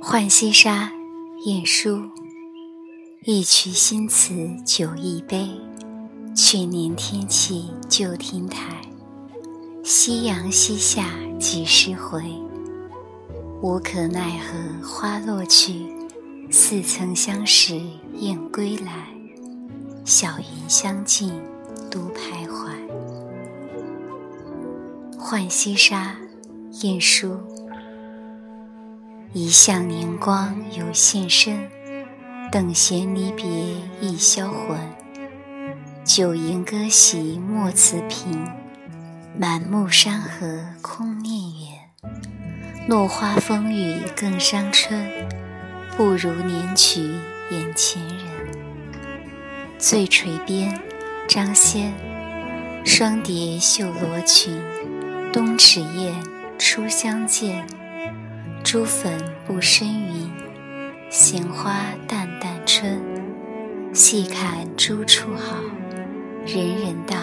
浣溪沙，晏殊。一曲新词酒一杯，去年天气旧亭台。夕阳西下几时回？无可奈何花落去，似曾相识燕归来。小云相近独徘徊。浣溪沙，晏殊。一向年光有限身，等闲离别易销魂。酒吟歌席莫辞频，满目山河空念远。落花风雨更伤春，不如怜取眼前人。醉垂边，张先。双蝶绣罗裙，东池燕，初相见。朱粉不生云，闲花淡淡春。细看朱处好，人人道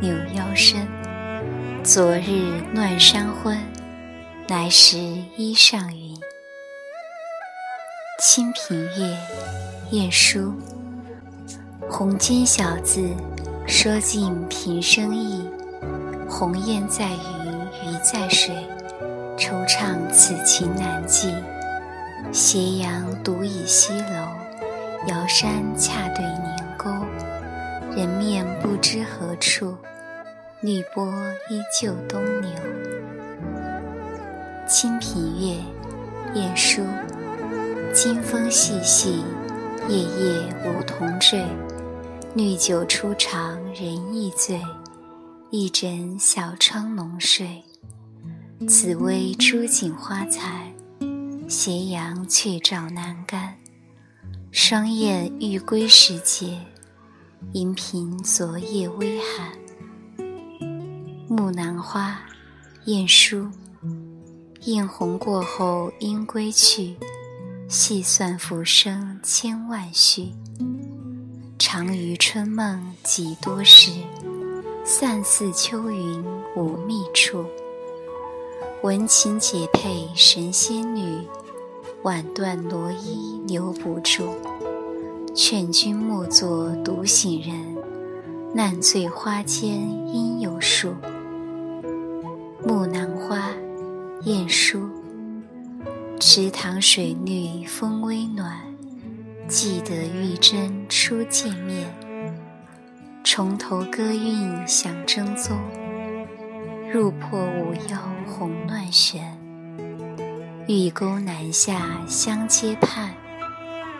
扭腰身。昨日乱山昏，来时衣上云。《清平乐》晏殊。红巾小字，说尽平生意。鸿雁在云，在水。惆怅此情难寄，斜阳独倚西楼，遥山恰对年沟。人面不知何处，绿波依旧东流。《清平乐》晏殊。金风细细，夜夜梧桐坠。绿酒初尝人亦醉，一枕小窗浓睡。紫薇朱槿花残，斜阳却照南干。双燕欲归时节，银屏昨夜微寒。木兰花，晏殊。艳红过后应归去，细算浮生千万绪。长于春梦几多时，散似秋云无觅处。闻琴解配神仙女，挽断罗衣留不住。劝君莫作独醒人，烂醉花间应有树。木兰花，晏殊。池塘水绿风微暖，记得玉珍初见面。重头歌韵响正宗。入破五妖红乱旋，玉钩南下相接盼，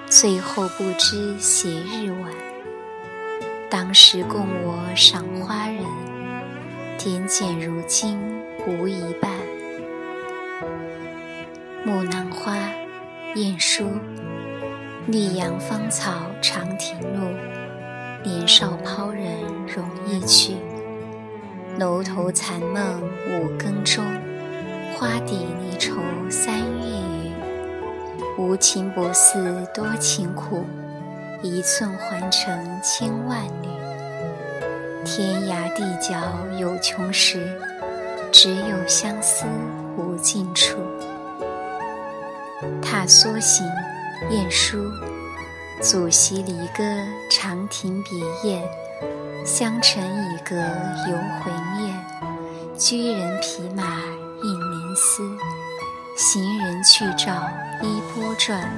最后不知斜日晚。当时共我赏花人，点检如今无一半。木兰花，晏殊。溧阳芳草长亭路，年少抛人容易去。楼头残梦五更钟，花底离愁三月雨。无情薄似多情苦，一寸还成千万缕。天涯地角有穷时，只有相思无尽处。踏梭行，晏殊。祖席离歌长亭别宴。香尘已隔犹回念，居人匹马应怜思。行人去照衣钵转，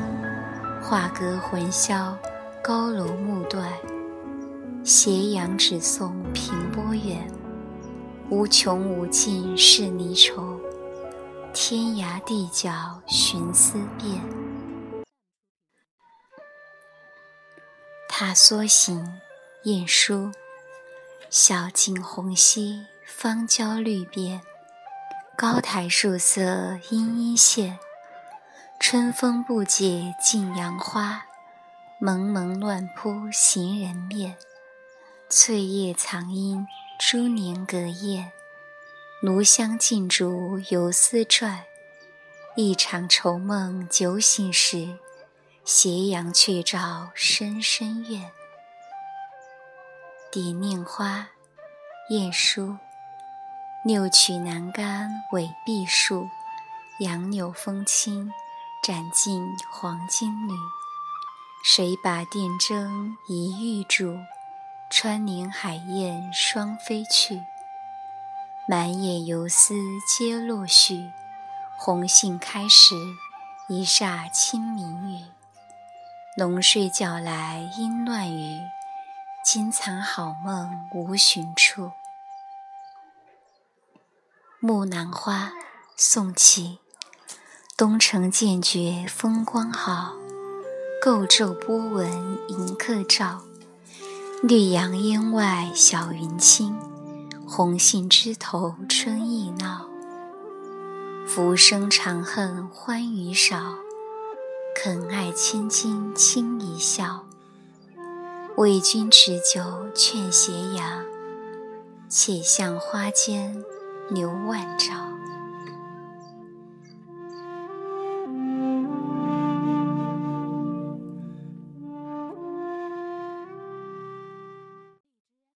画阁魂销高楼暮断。斜阳只送平波远，无穷无尽是离愁。天涯地角寻思遍。踏梭行，晏殊。晓镜红溪，芳郊绿遍，高台树色阴阴现。春风不解尽杨花，蒙蒙乱扑行人面。翠叶藏阴珠帘隔燕，炉香尽烛游丝转。一场愁梦酒醒时，斜阳却照深深院。蝶恋花，晏殊。六曲南竿尾碧树，杨柳风轻，斩尽黄金缕。谁把电灯一玉柱？穿林海燕双飞去。满眼游丝皆落絮，红杏开时，一霎清明雨。浓睡觉来应乱语，惊藏好梦无寻处。木兰花，宋琦。东城渐觉风光好，构皱波纹迎客照。绿杨烟外晓云清，红杏枝头春意闹。浮生长恨欢娱少，肯爱千金轻一笑。为君持酒劝斜阳，且向花间留万朝。